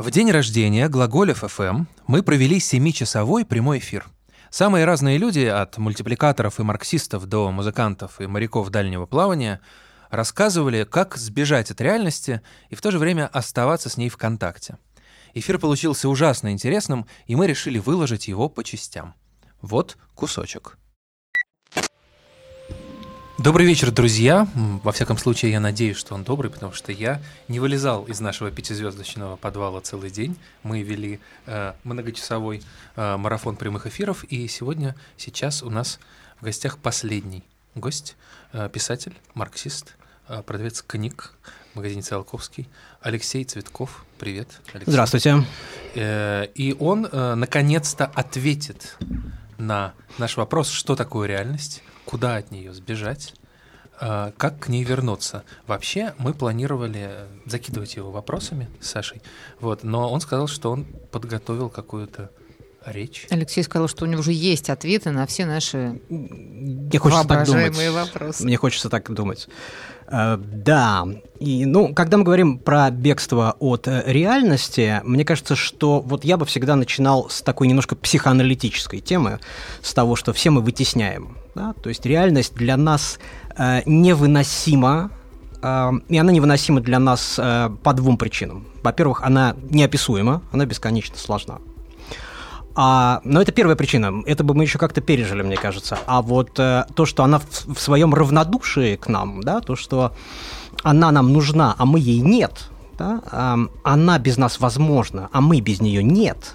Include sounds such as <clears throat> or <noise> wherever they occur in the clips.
В день рождения Глаголев ФМ мы провели семичасовой прямой эфир. Самые разные люди, от мультипликаторов и марксистов до музыкантов и моряков дальнего плавания, рассказывали, как сбежать от реальности и в то же время оставаться с ней в контакте. Эфир получился ужасно интересным, и мы решили выложить его по частям. Вот кусочек. Добрый вечер, друзья. Во всяком случае, я надеюсь, что он добрый, потому что я не вылезал из нашего пятизвездочного подвала целый день. Мы вели э, многочасовой э, марафон прямых эфиров, и сегодня, сейчас у нас в гостях последний гость, э, писатель, марксист, э, продавец книг в магазине Циолковский, Алексей Цветков. Привет, Алексей. Здравствуйте. Э, и он э, наконец-то ответит на наш вопрос, что такое реальность, куда от нее сбежать, э, как к ней вернуться. Вообще мы планировали закидывать его вопросами с Сашей, вот, но он сказал, что он подготовил какую-то речь. Алексей сказал, что у него уже есть ответы на все наши Мне хочется так думать. вопросы. Мне хочется так думать. Э, Да, и, ну, когда мы говорим про бегство от э, реальности, мне кажется, что вот я бы всегда начинал с такой немножко психоаналитической темы, с того, что все мы вытесняем. Да? То есть реальность для нас э, невыносима, э, и она невыносима для нас э, по двум причинам. Во-первых, она неописуема, она бесконечно сложна. А, но это первая причина. Это бы мы еще как-то пережили, мне кажется. А вот э, то, что она в, в своем равнодушии к нам, да, то, что она нам нужна, а мы ей нет, да, эм, она без нас возможна, а мы без нее нет.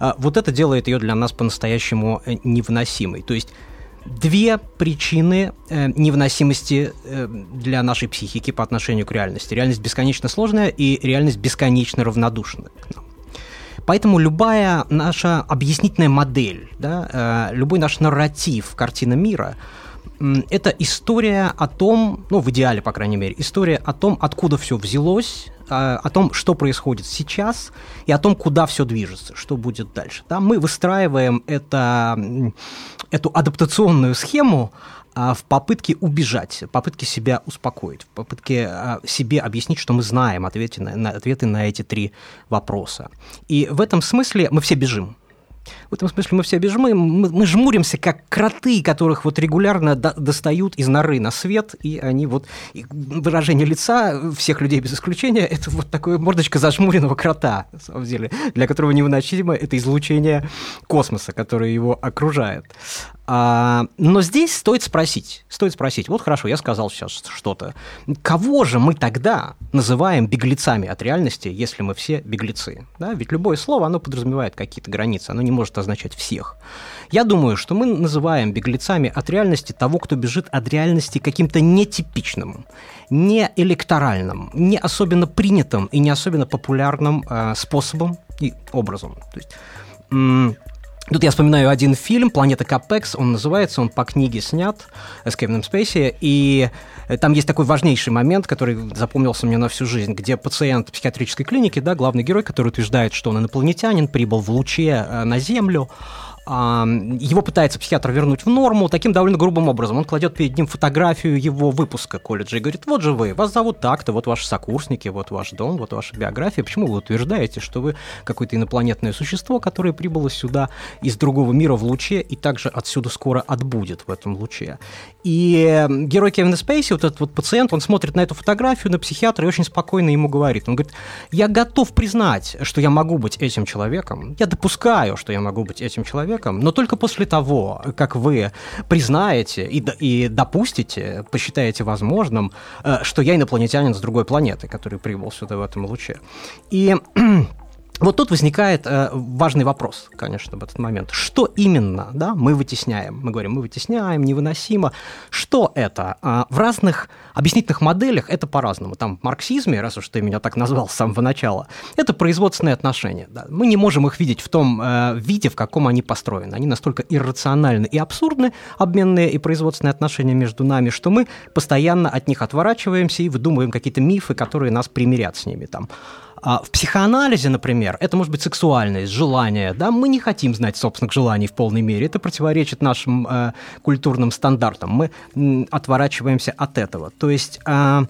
э, вот это делает ее для нас по-настоящему э, невыносимой. То есть две причины э, невыносимости э, для нашей психики по отношению к реальности. Реальность бесконечно сложная и реальность бесконечно равнодушная к нам. Поэтому любая наша объяснительная модель, да, э, любой наш нарратив, картина мира, это история о том, ну, в идеале, по крайней мере, история о том, откуда все взялось, э, о том, что происходит сейчас, и о том, куда все движется, что будет дальше. Да, мы выстраиваем это, эту адаптационную схему в попытке убежать, в попытке себя успокоить, в попытке а, себе объяснить, что мы знаем ответы на, на- ответы на эти три вопроса. И в этом смысле мы все бежим. В этом смысле мы все и мы, мы жмуримся, как кроты, которых вот регулярно до- достают из норы на свет, и они вот... и выражение лица всех людей без исключения – это вот такое мордочка зажмуренного крота, на самом деле, для которого невыносимо это излучение космоса, которое его окружает. А, но здесь стоит спросить, стоит спросить, вот хорошо, я сказал сейчас что-то, кого же мы тогда называем беглецами от реальности, если мы все беглецы? Да? Ведь любое слово, оно подразумевает какие-то границы, оно не может означать всех. Я думаю, что мы называем беглецами от реальности того, кто бежит от реальности каким-то нетипичным, не электоральным, не особенно принятым и не особенно популярным э, способом и образом. То есть, Тут я вспоминаю один фильм «Планета Капекс», он называется, он по книге снят, «Escape from Space», и э, там есть такой важнейший момент, который запомнился мне на всю жизнь, где пациент психиатрической клиники, да, главный герой, который утверждает, что он инопланетянин, прибыл в луче э, на Землю, его пытается психиатр вернуть в норму таким довольно грубым образом. Он кладет перед ним фотографию его выпуска колледжа и говорит, вот же вы, вас зовут так-то, вот ваши сокурсники, вот ваш дом, вот ваша биография. Почему вы утверждаете, что вы какое-то инопланетное существо, которое прибыло сюда из другого мира в луче и также отсюда скоро отбудет в этом луче? И герой Кевина Спейси, вот этот вот пациент, он смотрит на эту фотографию, на психиатра и очень спокойно ему говорит. Он говорит, я готов признать, что я могу быть этим человеком, я допускаю, что я могу быть этим человеком, но только после того, как вы признаете и, и допустите, посчитаете возможным, э, что я инопланетянин с другой планеты, который прибыл сюда в этом луче. И <clears throat> вот тут возникает э, важный вопрос, конечно, в этот момент. Что именно да, мы вытесняем? Мы говорим, мы вытесняем, невыносимо. Что это? А, в разных объяснительных моделях это по-разному. Там в марксизме, раз уж ты меня так назвал с самого начала, это производственные отношения. Да. Мы не можем их видеть в том э, виде, в каком они построены. Они настолько иррациональны и абсурдны, обменные и производственные отношения между нами, что мы постоянно от них отворачиваемся и выдумываем какие-то мифы, которые нас примирят с ними. Там А в психоанализе, например, это может быть сексуальность, желание. Да? Мы не хотим знать собственных желаний в полной мере. Это противоречит нашим э, культурным стандартам. Мы отворачиваемся от этого. То есть э,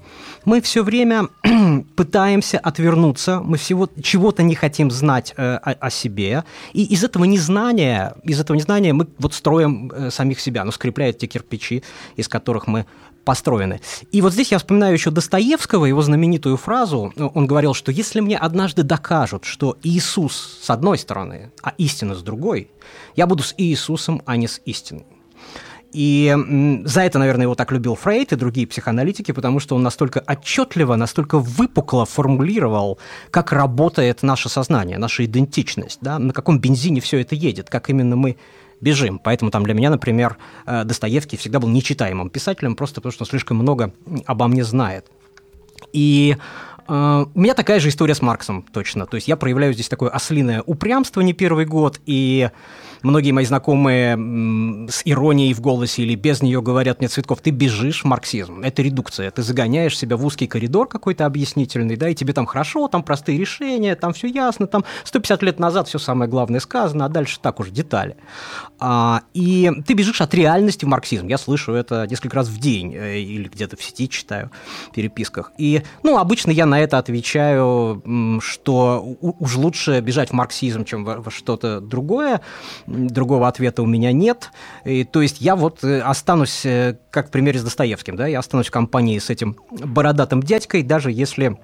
мы все время <clears throat> пытаемся отвернуться, мы всего чего-то не хотим знать э, о, о себе. И из этого незнания, из этого незнания мы вот строим э, самих себя, ну, скрепляют те кирпичи, из которых мы построены. И вот здесь я вспоминаю еще Достоевского, его знаменитую фразу. Он говорил, что если мне однажды докажут, что Иисус с одной стороны, а истина с другой, я буду с Иисусом, а не с истиной. И за это, наверное, его так любил Фрейд и другие психоаналитики, потому что он настолько отчетливо, настолько выпукло формулировал, как работает наше сознание, наша идентичность, да, на каком бензине все это едет, как именно мы бежим. Поэтому там для меня, например, э, Достоевский всегда был нечитаемым писателем, просто потому что он слишком много обо мне знает. И Uh, у меня такая же история с Марксом, точно. То есть я проявляю здесь такое ослиное упрямство не первый год, и Многие мои знакомые с иронией в голосе или без нее говорят мне, Цветков, ты бежишь в марксизм. Это редукция. Ты загоняешь себя в узкий коридор какой-то объяснительный, да, и тебе там хорошо, там простые решения, там все ясно, там 150 лет назад все самое главное сказано, а дальше так уже детали. А, и ты бежишь от реальности в марксизм. Я слышу это несколько раз в день э, или где-то в сети читаю, в переписках. И, ну, обычно я на это отвечаю, что уж лучше бежать в марксизм, чем во что-то другое, другого ответа у меня нет. И, то есть я вот э, останусь, э, как в примере с Достоевским, да, я останусь в компании с этим бородатым дядькой, даже если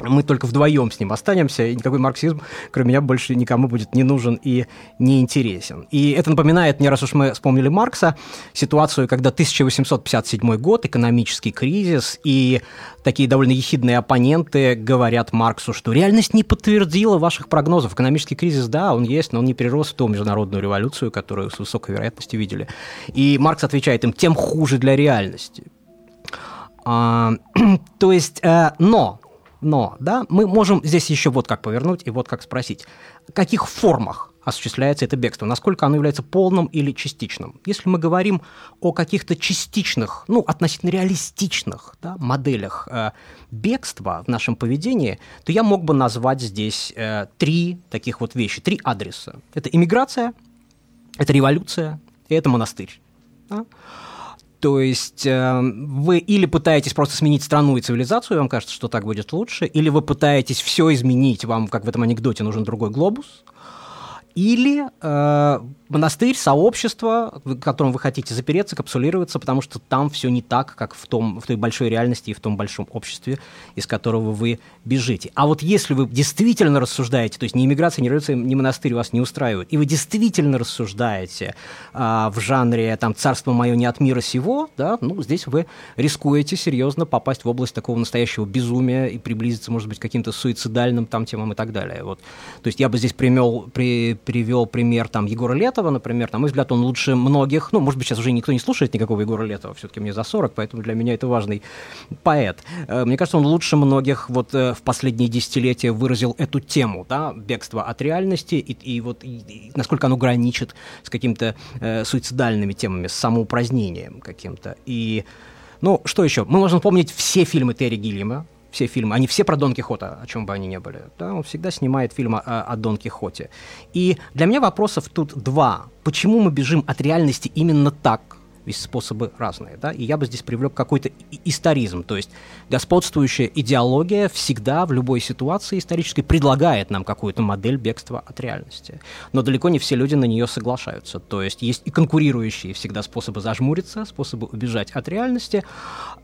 мы только вдвоем с ним останемся, и никакой марксизм, кроме меня, больше никому будет не нужен и не интересен. И это напоминает мне, раз уж мы вспомнили Маркса, ситуацию, когда 1857 год, экономический кризис, и такие довольно ехидные оппоненты говорят Марксу, что реальность не подтвердила ваших прогнозов. Экономический кризис, да, он есть, но он не перерос в ту международную революцию, которую с высокой вероятностью видели. И Маркс отвечает им, тем хуже для реальности. А, <clears throat> то есть, э, но но, да, мы можем здесь еще вот как повернуть и вот как спросить, в каких формах осуществляется это бегство, насколько оно является полным или частичным. Если мы говорим о каких-то частичных, ну, относительно реалистичных да, моделях э, бегства в нашем поведении, то я мог бы назвать здесь э, три таких вот вещи, три адреса. Это иммиграция, это революция и это монастырь. Да? То есть э, вы или пытаетесь просто сменить страну и цивилизацию, вам кажется, что так будет лучше, или вы пытаетесь все изменить, вам, как в этом анекдоте, нужен другой глобус, или э, монастырь, сообщество, в котором вы хотите запереться, капсулироваться, потому что там все не так, как в, том, в той большой реальности и в том большом обществе, из которого вы бежите. А вот если вы действительно рассуждаете, то есть ни иммиграция, ни революция, ни монастырь вас не устраивают, и вы действительно рассуждаете а, в жанре там «царство мое не от мира сего», да, ну, здесь вы рискуете серьезно попасть в область такого настоящего безумия и приблизиться, может быть, к каким-то суицидальным там темам и так далее. Вот. То есть я бы здесь примел, при, привел пример там Егора Лет, Летова, например, на мой взгляд, он лучше многих, ну, может быть, сейчас уже никто не слушает никакого Егора Летова, все-таки мне за 40, поэтому для меня это важный поэт. Э, мне кажется, он лучше многих вот э, в последние десятилетия выразил эту тему, да, бегство от реальности и, и вот и, и насколько оно граничит с какими-то э, суицидальными темами, с самоупразднением каким-то. И ну, что еще? Мы можем помнить все фильмы Терри Гиллима, все фильмы, они все про Дон Кихота, о чем бы они ни были. Да, он всегда снимает фильмы о, о Дон Кихоте. И для меня вопросов тут два. Почему мы бежим от реальности именно так, ведь способы разные, да, и я бы здесь привлек какой-то историзм, то есть господствующая идеология всегда в любой ситуации исторической предлагает нам какую-то модель бегства от реальности, но далеко не все люди на нее соглашаются, то есть есть и конкурирующие всегда способы зажмуриться, способы убежать от реальности,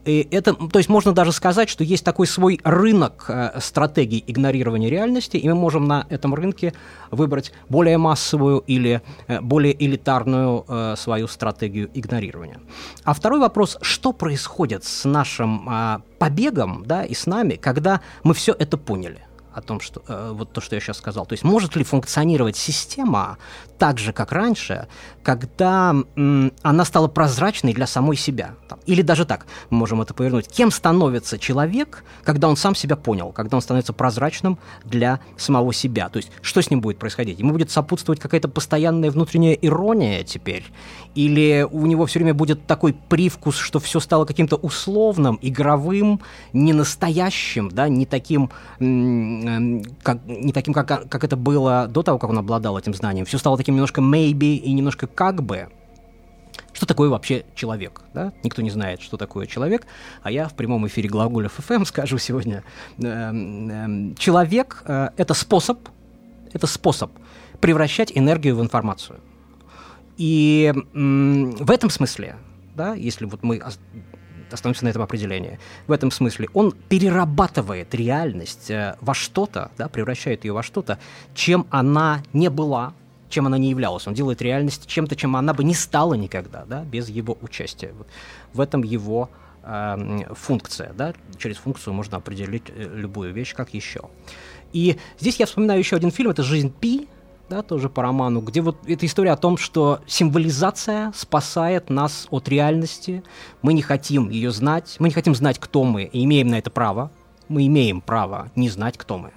и это, то есть можно даже сказать, что есть такой свой рынок э, стратегий игнорирования реальности, и мы можем на этом рынке выбрать более массовую или э, более элитарную э, свою стратегию игнорирования регулирования. А второй вопрос, что происходит с нашим а, побегом, да, и с нами, когда мы все это поняли? О том, что э, вот то, что я сейчас сказал. То есть может ли функционировать система так же, как раньше, когда м, она стала прозрачной для самой себя? Там, или даже так, мы можем это повернуть. Кем становится человек, когда он сам себя понял, когда он становится прозрачным для самого себя? То есть что с ним будет происходить? Ему будет сопутствовать какая-то постоянная внутренняя ирония теперь? Или у него все время будет такой привкус, что все стало каким-то условным, игровым, не настоящим, да, не таким м, как, не таким, как, как это было до того, как он обладал этим знанием. Все стало таким немножко maybe и немножко как бы. Что такое вообще человек? Да? Никто не знает, что такое человек, а я в прямом эфире Глаголев ФМ скажу сегодня. Эм, эм, человек э, — это способ, это способ превращать энергию в информацию. И в этом смысле, да, если вот мы остановимся на этом определении. В этом смысле он перерабатывает реальность э, во что-то, да, превращает ее во что-то, чем она не была, чем она не являлась. Он делает реальность чем-то, чем она бы не стала никогда, да, без его участия. Вот в этом его э, функция, да, через функцию можно определить э, любую вещь как еще. И здесь я вспоминаю еще один фильм, это «Жизнь Пи», да, тоже по роману, где вот эта история о том, что символизация спасает нас от реальности, мы не хотим ее знать, мы не хотим знать, кто мы, и имеем на это право, мы имеем право не знать, кто мы.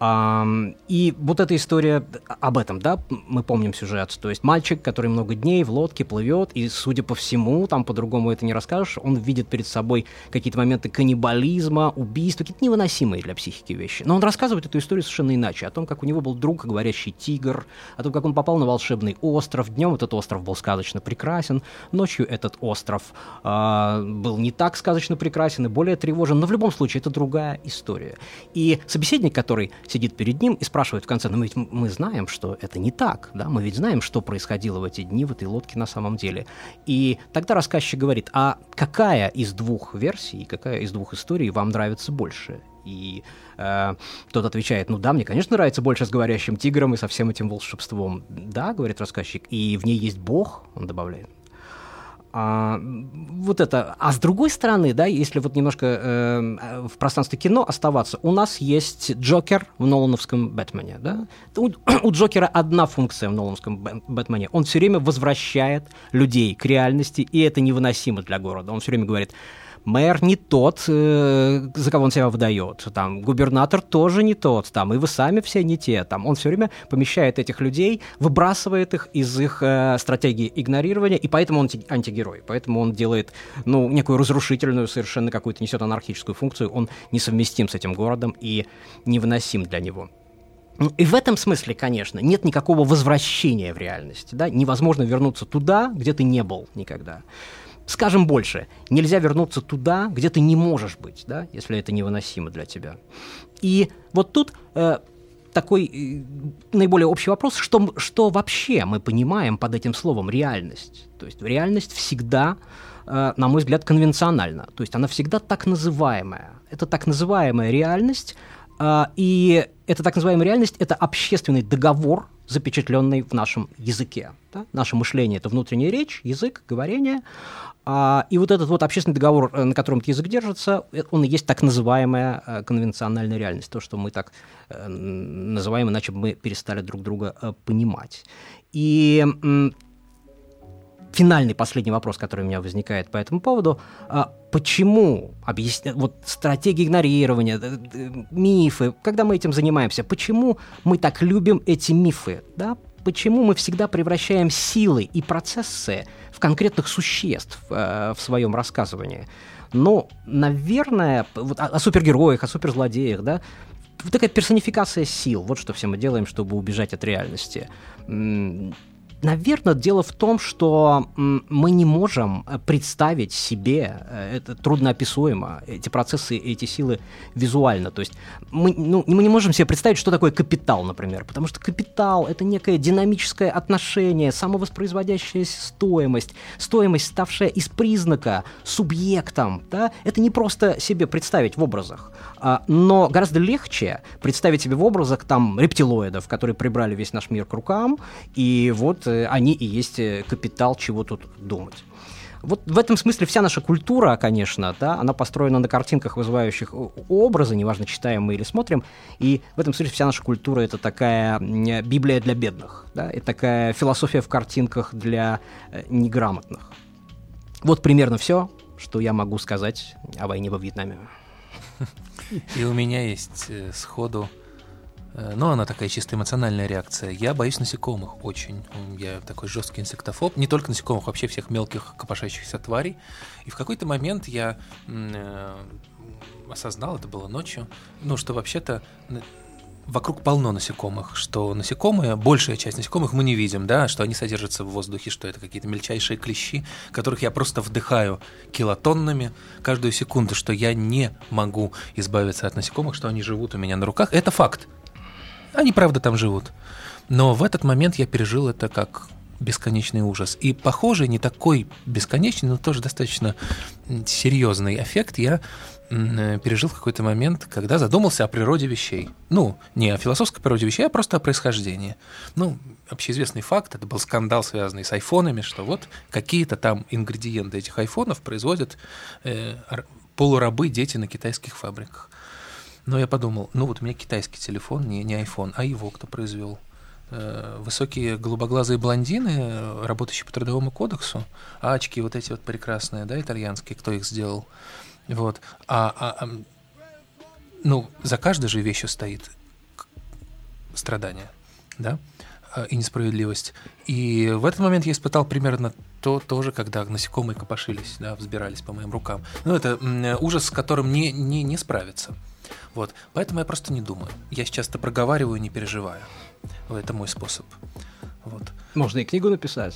И вот эта история об этом, да, мы помним сюжет. То есть мальчик, который много дней в лодке плывет, и, судя по всему, там по-другому это не расскажешь, он видит перед собой какие-то моменты каннибализма, убийства, какие-то невыносимые для психики вещи. Но он рассказывает эту историю совершенно иначе. О том, как у него был друг, говорящий тигр, о том, как он попал на волшебный остров. Днем этот остров был сказочно прекрасен, ночью этот остров э, был не так сказочно прекрасен и более тревожен. Но в любом случае это другая история. И собеседник, который сидит перед ним и спрашивает в конце, ну ведь мы знаем, что это не так, да, мы ведь знаем, что происходило в эти дни в этой лодке на самом деле. И тогда рассказчик говорит, а какая из двух версий, какая из двух историй вам нравится больше? И э, тот отвечает, ну да, мне, конечно, нравится больше с говорящим тигром и со всем этим волшебством. Да, говорит рассказчик, и в ней есть Бог, он добавляет. А, вот это. А с другой стороны, да, если вот немножко э, в пространстве кино оставаться, у нас есть Джокер в Нолановском Бэтмене, да. У, <clears throat> у Джокера одна функция в Нолановском Бэтмене. Он все время возвращает людей к реальности, и это невыносимо для города. Он все время говорит, мэр не тот, э, за кого он себя выдает, там, губернатор тоже не тот, там, и вы сами все не те, там, он все время помещает этих людей, выбрасывает их из их э, стратегии игнорирования, и поэтому он антигерой, поэтому он делает, ну, некую разрушительную, совершенно какую-то несет анархическую функцию, он несовместим с этим городом и невыносим для него. Ну, и в этом смысле, конечно, нет никакого возвращения в реальность. Да? Невозможно вернуться туда, где ты не был никогда. Скажем больше, нельзя вернуться туда, где ты не можешь быть, да, если это невыносимо для тебя. И вот тут э, такой э, наиболее общий вопрос, что, что вообще мы понимаем под этим словом реальность. То есть реальность всегда, э, на мой взгляд, конвенциональна. То есть она всегда так называемая. Это так называемая реальность, э, и эта так называемая реальность – это общественный договор, запечатленный в нашем языке. Да? Наше мышление – это внутренняя речь, язык, говорение – и вот этот вот общественный договор, э, на котором этот язык держится, э, он и есть так называемая э, конвенциональная реальность, то, что мы так называем, иначе мы перестали друг друга понимать. И финальный последний вопрос, который у меня возникает по этому поводу, а, почему объясня... вот стратегия игнорирования, мифы, когда мы этим занимаемся, почему мы так любим эти мифы, да? почему мы всегда превращаем силы и процессы в конкретных существ э, в своем рассказывании. Но, наверное, вот о, о супергероях, о суперзлодеях, да, такая персонификация сил, вот что все мы делаем, чтобы убежать от реальности. Наверное, дело в том, что мы не можем э, представить себе, э, это трудноописуемо, эти процессы, эти силы визуально. То есть мы, ну, мы не можем себе представить, что такое капитал, например, потому что капитал – это некое динамическое отношение, самовоспроизводящаяся стоимость, стоимость, ставшая из признака субъектом. Да? Это не просто себе представить в образах, но гораздо легче представить себе в образах там рептилоидов, которые прибрали весь наш мир к рукам, и вот Э, они и есть э, капитал, чего тут думать. Вот в этом смысле вся наша культура, конечно, да, она построена на картинках, вызывающих образы, неважно, читаем мы или смотрим, и в этом смысле вся наша культура — это такая Библия для бедных, да, и такая философия в картинках для э, неграмотных. Вот примерно все, что я могу сказать о войне во Вьетнаме. И у меня есть сходу Э, но она такая чисто эмоциональная реакция. Я боюсь насекомых очень. Я такой жесткий инсектофоб. Не только насекомых, вообще всех мелких копошащихся тварей. И в какой-то момент я э, осознал, это было ночью, ну, что вообще-то вокруг полно насекомых, что насекомые, большая часть насекомых мы не видим, да, что они содержатся в воздухе, что это какие-то мельчайшие клещи, которых я просто вдыхаю килотоннами каждую секунду, что я не могу избавиться от насекомых, что они живут у меня на руках. Это факт. Они правда там живут. Но в этот момент я пережил это как бесконечный ужас. И похоже, не такой бесконечный, но тоже достаточно серьезный эффект я пережил какой-то момент, когда задумался о природе вещей. Ну, не о философской природе вещей, а просто о происхождении. Ну, общеизвестный факт, это был скандал, связанный с айфонами, что вот какие-то там ингредиенты этих айфонов производят э, полурабы, дети на китайских фабриках. Но я подумал, ну вот у меня китайский телефон, не, не iPhone, а его кто произвел? Э, высокие голубоглазые блондины, работающие по трудовому кодексу, а очки вот эти вот прекрасные, да, итальянские, кто их сделал? Вот. А, а, а, ну, за каждой же вещью стоит страдание, да, а, и несправедливость. И в этот момент я испытал примерно то тоже, когда насекомые копошились, да, взбирались по моим рукам. Ну, это ужас, с которым не, не, не справиться. Вот. Поэтому я просто не думаю. Я сейчас-то проговариваю, не переживаю. Это мой способ. Вот. Можно и книгу написать.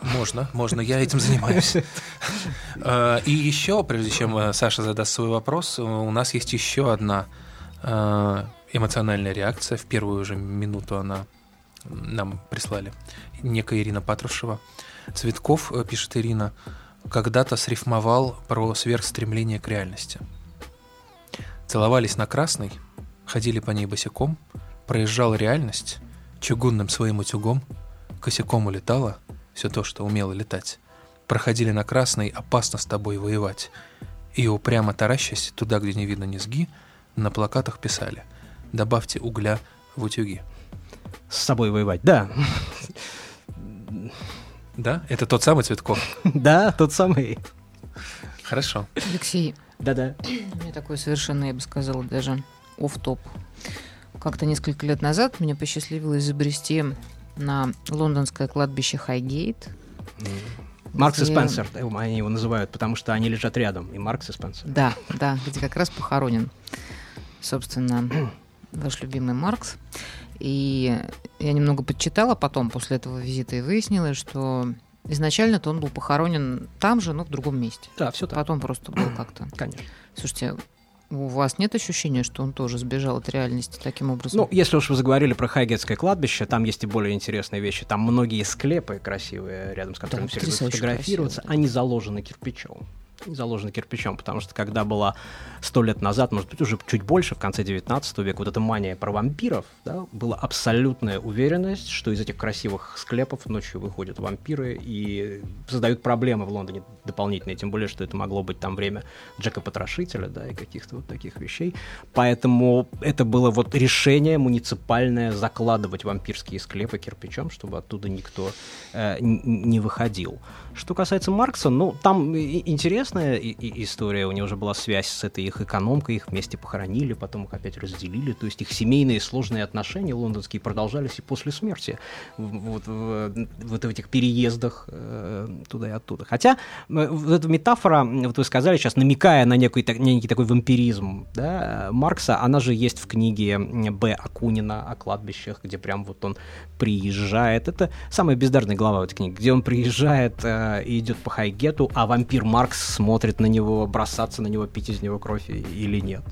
Можно, можно, я этим занимаюсь. А, <laughs> и еще, прежде чем э, Саша задаст свой вопрос, у нас есть еще одна э, эмоциональная реакция. В первую же минуту она нам прислали. Некая Ирина Патрушева. Цветков, э, пишет Ирина, когда-то срифмовал про сверхстремление к реальности. Целовались на красной, ходили по ней босиком, проезжал реальность, чугунным своим утюгом, косяком улетала — все то, что умело летать. Проходили на красный, опасно с тобой воевать. И упрямо таращась туда, где не видно низги, на плакатах писали «Добавьте угля в утюги». С собой воевать, да. Да? Это тот самый Цветков? <laughs> Да, тот самый. Хорошо. Алексей. Да-да. У меня такой совершенно, я бы сказала, даже оф топ Как-то несколько лет назад мне посчастливилось изобрести на лондонское кладбище Хайгейт. Маркс где... и Спенсер, они его называют, потому что они лежат рядом, и Маркс и Спенсер. Да, да, где как раз похоронен, собственно, <clears throat> ваш любимый Маркс. И я немного подчитала потом, после этого визита, и выяснила, что изначально-то он был похоронен там же, но в другом месте. Да, все так. Потом просто был <clears throat> как-то. Конечно. Слушайте, у вас нет ощущения, что он тоже сбежал от реальности таким образом? Ну, если уж вы заговорили про Хайгетское кладбище, там есть и более интересные вещи. Там многие склепы красивые, рядом с которыми все любят фотографироваться, красиво, да. они заложены кирпичом заложено кирпичом, потому что когда была сто лет назад, может быть, уже чуть больше, в конце 19 века, вот эта мания про вампиров, да, была абсолютная уверенность, что из этих красивых склепов ночью выходят вампиры и создают проблемы в Лондоне дополнительные, тем более, что это могло быть там время Джека Потрошителя, да, и каких-то вот таких вещей. Поэтому это было вот решение муниципальное закладывать вампирские склепы кирпичом, чтобы оттуда никто э, не выходил. Что касается Маркса, ну, там интересная история. У него уже была связь с этой их экономкой, их вместе похоронили, потом их опять разделили. То есть их семейные сложные отношения лондонские продолжались и после смерти. Вот в, в, в этих переездах э, туда и оттуда. Хотя э, вот эта метафора, вот вы сказали сейчас, намекая на некий, некий такой вампиризм да, Маркса, она же есть в книге Б. Акунина о кладбищах, где прям вот он приезжает. Это самая бездарная глава в этой книге, где он приезжает э, и идет по Хайгету, а вампир Маркс смотрит на него, бросаться на него, пить из него кровь или нет.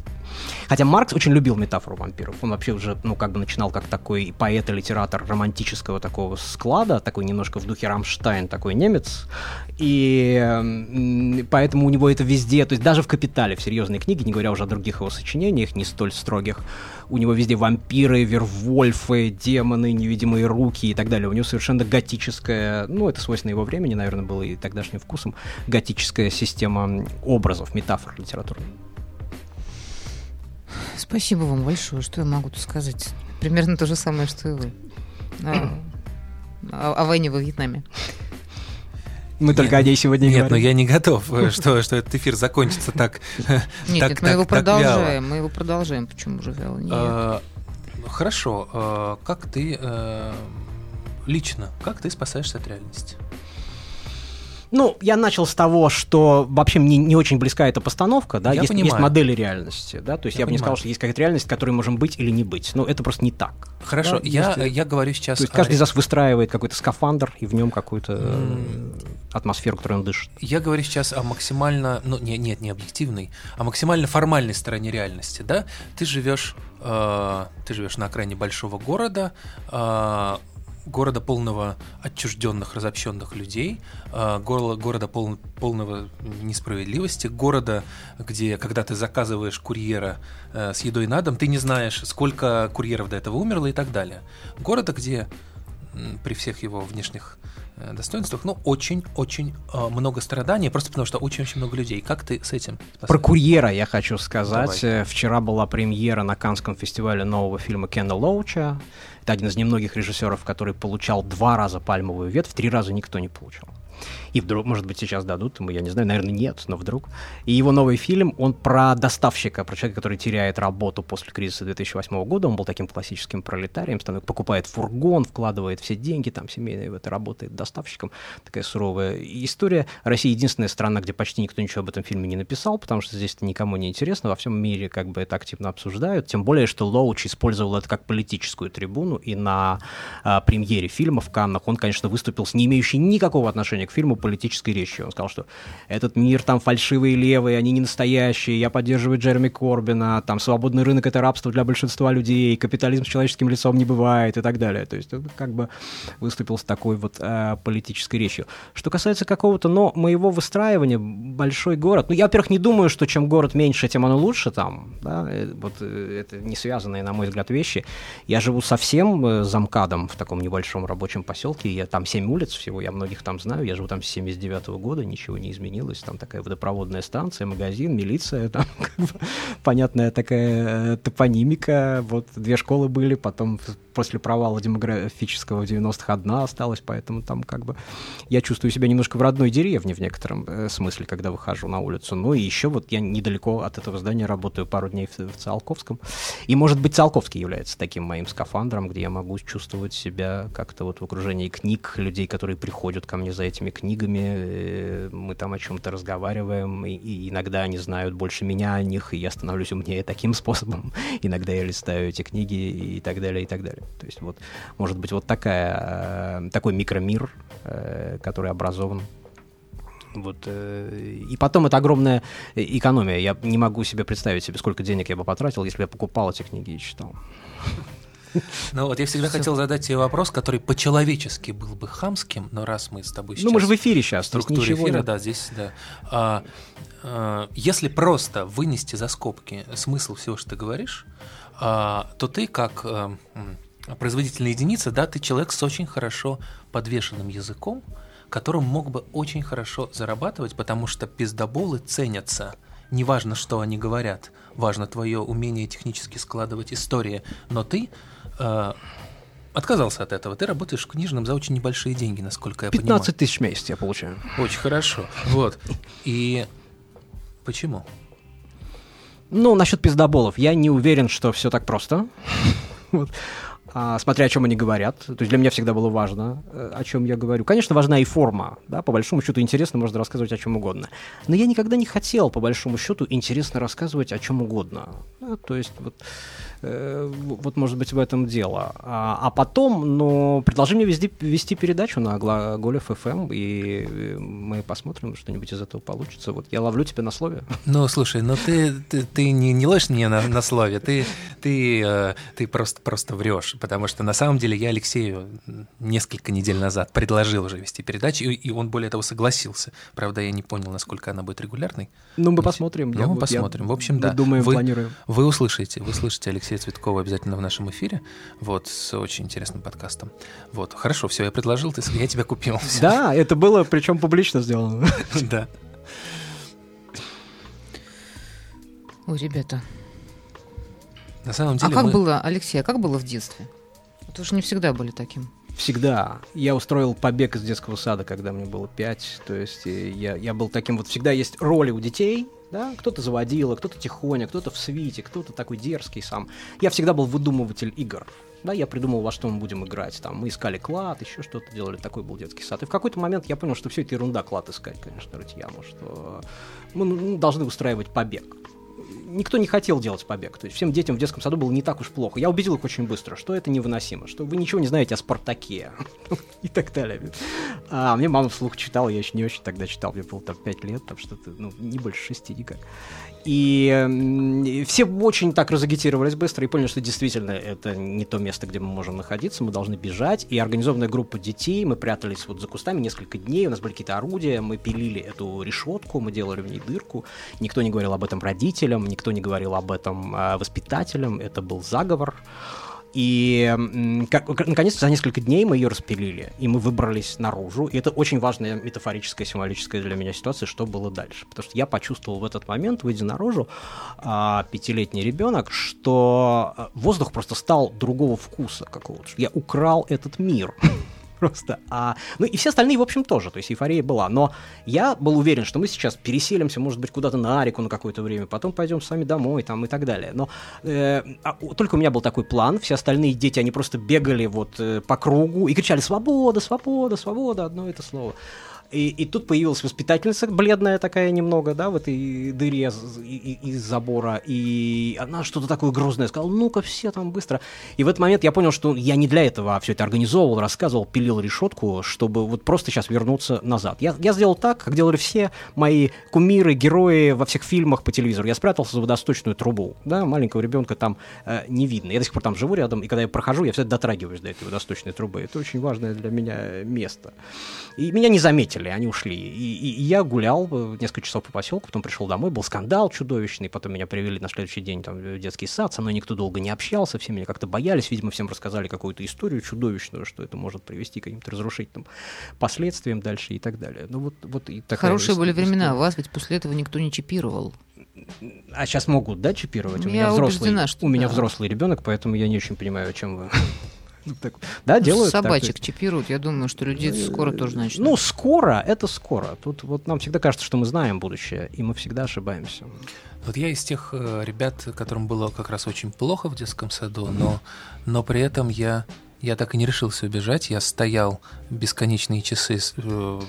Хотя Маркс очень любил метафору вампиров. Он вообще уже, ну, как бы начинал как такой поэт и литератор романтического такого склада, такой немножко в духе Рамштайн, такой немец. И поэтому у него это везде, то есть даже в «Капитале», в серьезной книге, не говоря уже о других его сочинениях, не столь строгих, у него везде вампиры, вервольфы, демоны, невидимые руки и так далее. У него совершенно готическая, ну, это свойственно его времени, наверное, было и тогдашним вкусом, готическая система образов, метафор литературных. Спасибо вам большое. Что я могу тут сказать? Примерно то же самое, что и вы. О, о, о войне во Вьетнаме. Мы нет, только о ней сегодня Нет, но я не готов, э, что, что этот эфир закончится так Нет, так, нет мы его продолжаем, мы его продолжаем. Почему же вяло? А, хорошо. А, как ты э, лично, как ты спасаешься от реальности? Ну, я начал с того, что вообще мне не очень близка эта постановка, да, Я есть, понимаю. есть модели реальности, да, то есть Я я, бы не сказал, что есть какая-то реальность, которой можем быть или не быть, но это просто не так. Хорошо, Да, я, если- я говорю сейчас... То есть каждый из нас выстраивает какой-то скафандр, и в нем какую-то э, атмосферу, которой он дышит. Я говорю сейчас о максимально, ну не, нет, не объективной, а максимально формальной стороне реальности, да? Ты живешь, э, ты живешь на окраине большого города, э, города полного отчужденных, разобщенных людей, горло- города пол- полного несправедливости, города, где, когда ты заказываешь курьера э, с едой на дом, ты не знаешь, сколько курьеров до этого умерло и так далее. Города, где при всех его внешних достоинствах, ну, очень-очень э, много страданий, просто потому что очень-очень много людей. Как ты с этим? Про курьера я хочу сказать. Давай. Э, Вчера была премьера на Канском фестивале нового фильма Кена Лоуча. Это один из немногих режиссеров, который получал два раза пальмовую ветвь, три раза никто не получал. И вдруг, может быть, сейчас дадут я не знаю, наверное, нет, но вдруг. И его новый фильм, он про доставщика, про человека, который теряет работу после кризиса 2008 года. Он был таким классическим пролетарием, становится- покупает фургон, вкладывает все деньги, там, семейные это, работает доставщиком. Такая суровая история. Россия единственная страна, где почти никто ничего об этом фильме не написал, потому что здесь это никому не интересно. Во всем мире как бы это активно обсуждают. Тем более, что Лоуч использовал это как политическую трибуну, и на а, премьере фильма в Каннах он, конечно, выступил с не имеющей никакого отношения к фильму политической речью. Он сказал, что этот мир там фальшивые левые, они не настоящие, я поддерживаю Джереми Корбина, там свободный рынок — это рабство для большинства людей, капитализм с человеческим лицом не бывает и так далее. То есть он как бы выступил с такой вот э, политической речью. Что касается какого-то, но моего выстраивания, большой город, ну, я, во-первых, не думаю, что чем город меньше, тем оно лучше там, да, э, вот э, это не связанные, на мой взгляд, вещи. Я живу совсем э, замкадом в таком небольшом рабочем поселке, я там 7 улиц всего, я многих там знаю, я живу там с 79 года, ничего не изменилось, там такая водопроводная станция, магазин, милиция, <laughs> там как бы понятная такая э, топонимика, вот две школы были, потом после провала демографического в 90-х одна осталась, поэтому там как бы я чувствую себя немножко в родной деревне в некотором э, смысле, когда выхожу на улицу. Ну и еще вот я недалеко от этого здания работаю пару дней в, в Циолковском. И, может быть, Циолковский является таким моим скафандром, где я могу чувствовать себя как-то вот в окружении книг, людей, которые приходят ко мне за этими книгами. э, Мы там о чем-то разговариваем, и, иногда они знают больше меня о них, и я становлюсь умнее таким <laughs> способом. Иногда я листаю эти книги и так далее, и так далее. То есть вот, может быть, вот такая, э, такой микромир, э, который образован вот, и потом это огромная экономия. Я не могу себе представить себе, сколько денег я бы потратил, если бы я покупал эти книги и читал. <laughs> Ну вот я всегда хотел задать тебе вопрос, который по-человечески был бы хамским, но раз мы с тобой сейчас... Ну, мы же в эфире сейчас, в структуре эфира, да, здесь, да. А, а, если просто вынести за скобки смысл всего, что ты говоришь, а, то ты как м, производительная единица, да, ты человек с очень хорошо подвешенным языком, которым мог бы очень хорошо зарабатывать, потому что пиздоболы ценятся. Неважно, что они говорят, важно твое умение технически складывать истории, но ты э, отказался от этого. Ты работаешь в книжном за очень небольшие деньги, насколько я понимаю. 15 тысяч в месяц я получаю. Очень хорошо. Вот. И почему? Ну, насчет пиздоболов, я не уверен, что все так просто. Вот. А, смотря о чем они говорят. То есть для меня всегда было важно, э, о чем я говорю. Конечно, важна и форма. Да? По большому счету интересно, можно рассказывать о чем угодно. Но я никогда не хотел, по большому счету, интересно рассказывать о чем угодно. Да, то есть вот, вот может быть в этом дело. А, а потом, ну, предложи мне везде, вести передачу на Глаголев FM, и э, мы посмотрим, что-нибудь из этого получится. Вот я ловлю тебя на слове. Ну, слушай, ну ты, ты, ты не, не ложь мне на, на слове, ты, ты, э, ты просто, просто врешь, потому что на самом деле я Алексею несколько недель назад предложил уже вести передачу, и, и он более того согласился. Правда, я не понял, насколько она будет регулярной. Ну, мы посмотрим. Ну, Я мы вот- я- посмотрим. В общем, да. Думаем, Вы- планируем. Вы услышите, вы слышите Алексея Цветкова обязательно в нашем эфире, вот, с очень интересным подкастом. Вот, хорошо, все, я предложил, ты, я тебя купил. всё. <laughs> Да, это было, причем публично сделано. <laughs> Да. Ой, ребята. На самом А деле как мы- было, Алексей, а как было в детстве? Вот же не всегда были таким. Всегда. Я устроил побег из детского сада, когда мне было пять. То есть э, я, я был таким вот... Всегда есть роли у детей, да? Кто-то заводила, кто-то тихоня, кто-то в свите, кто-то такой дерзкий сам. Я всегда был выдумыватель игр. Да, я придумал, во что мы будем играть. Там, мы искали клад, еще что-то делали. Такой был детский сад. И в какой-то момент я понял, что все это ерунда клад искать, конечно, рытьяму, что мы ну, должны устраивать побег никто не хотел делать побег. То есть всем детям в детском саду было не так уж плохо. Я убедил их очень быстро, что это невыносимо, что вы ничего не знаете о Спартаке <laughs> и так далее. А мне мама вслух читала, я еще не очень тогда читал, мне было там 5 лет, там что-то, ну, не больше 6 никак. И все очень так разагитировались быстро и поняли, что действительно это не то место, где мы можем находиться, мы должны бежать. И организованная группа детей, мы прятались вот за кустами несколько дней, у нас были какие-то орудия, мы пилили эту решетку, мы делали в ней дырку. Никто не говорил об этом родителям, никто не говорил об этом а, воспитателям, это был заговор. И как, наконец, за несколько дней мы ее распилили, и мы выбрались наружу. И это очень важная метафорическая, символическая для меня ситуация, что было дальше. Потому что я почувствовал в этот момент, выйдя наружу, а, пятилетний ребенок, что а, воздух просто стал другого вкуса какого-то. Я украл этот мир. <laughs> просто. А, ну и все остальные, в общем, тоже. То есть эйфория была. Но я был уверен, что мы сейчас переселимся, может быть, куда-то на Арику на какое-то время, потом пойдем с вами домой там и так далее. Но э, а, только у меня был такой план. Все остальные дети, они просто бегали вот э, по кругу и кричали «Свобода! Свобода! Свобода!» Одно это слово. И, и тут появилась воспитательница, бледная такая немного, да, в этой дыре из, забора, и она что-то такое грозное сказала, ну-ка все там быстро. И в этот момент я понял, что я не для этого все это организовывал, рассказывал, пилил решетку, чтобы вот просто сейчас вернуться назад. Я, я сделал так, как делали все мои кумиры, герои во всех фильмах по телевизору. Я спрятался за водосточную трубу, да, маленького ребенка там э, не видно. Я до сих пор там живу рядом, и когда я прохожу, я всегда дотрагиваюсь до этой водосточной трубы. Это очень важное для меня место. И меня не заметили, они ушли. И, и, и я гулял несколько часов по поселку, потом пришел домой, был скандал чудовищный, потом меня привели на следующий день там, в детский сад, со мной никто долго не общался, все меня как-то боялись, видимо, всем рассказали какую-то историю чудовищную, что это может привести к каким-то разрушительным последствиям дальше и так далее. Ну вот, вот и такая Хорошие были времена, вас ведь после этого никто не чипировал. А сейчас могут, да, чипировать? У меня взрослый, убеждена, что у меня да. взрослый ребенок, поэтому я не очень понимаю, чем вы да, делают Собачек так. чипируют. Я думаю, что людей ну, скоро тоже начнут. Ну, скоро, это скоро. Тут вот нам всегда кажется, что мы знаем будущее, и мы всегда ошибаемся. Вот я из тех э, ребят, которым было как раз очень плохо в детском саду, но, но при этом я, я так и не решился убежать. Я стоял бесконечные часы э,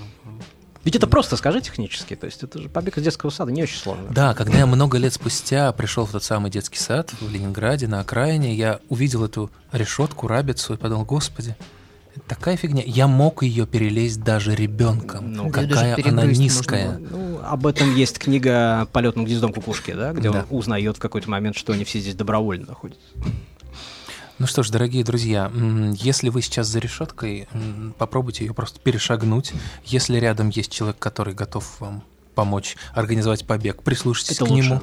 ведь это просто скажи технически, то есть это же побег из детского сада не очень сложно. Да, когда я много лет спустя пришел в тот самый детский сад в Ленинграде на окраине, я увидел эту решетку, рабицу и подумал, господи, такая фигня. Я мог ее перелезть даже ребенком. Ну, какая она низкая. Ну, об этом есть книга «Полет над гнездом кукушки», да, где да. он узнает в какой-то момент, что они все здесь добровольно находятся. Ну что ж, дорогие друзья, если вы сейчас за решеткой, попробуйте ее просто перешагнуть. Если рядом есть человек, который готов вам помочь организовать побег, прислушайтесь Это к лучше. нему.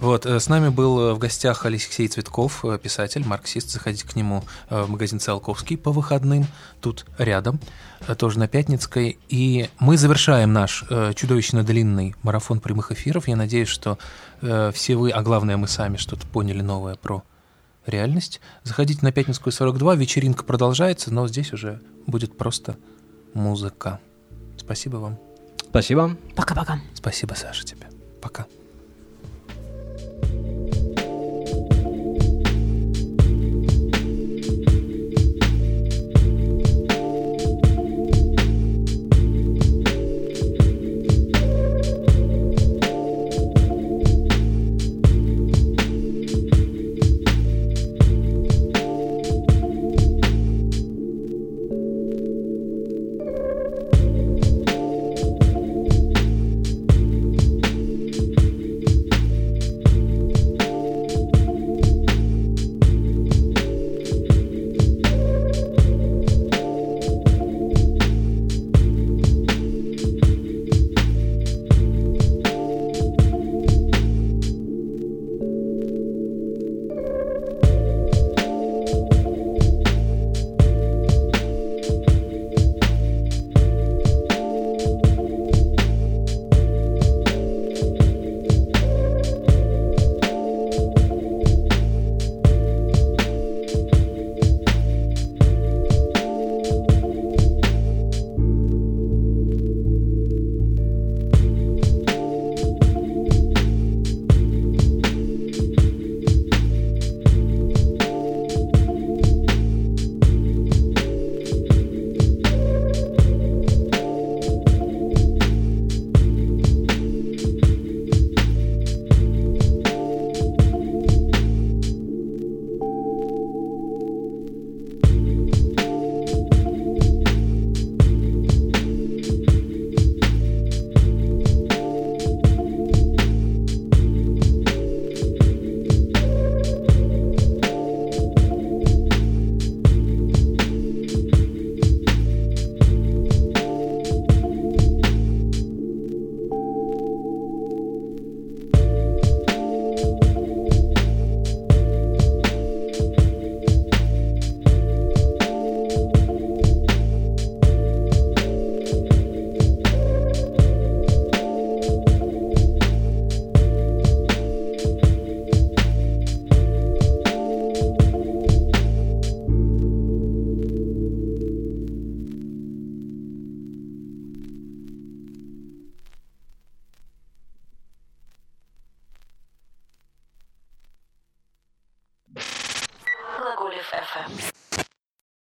Вот, э, с нами был э, в гостях Алексей Цветков, э, писатель, марксист. Заходите к нему в магазин Циолковский по выходным, тут рядом, тоже на Пятницкой. И мы завершаем наш чудовищно длинный марафон прямых эфиров. Я надеюсь, что все вы, а главное мы сами, что-то поняли новое про реальность. Заходите на Пятницкую 42, вечеринка продолжается, но здесь уже будет просто музыка. Спасибо вам. Спасибо. Пока-пока. Спасибо, Саша, тебе. Пока.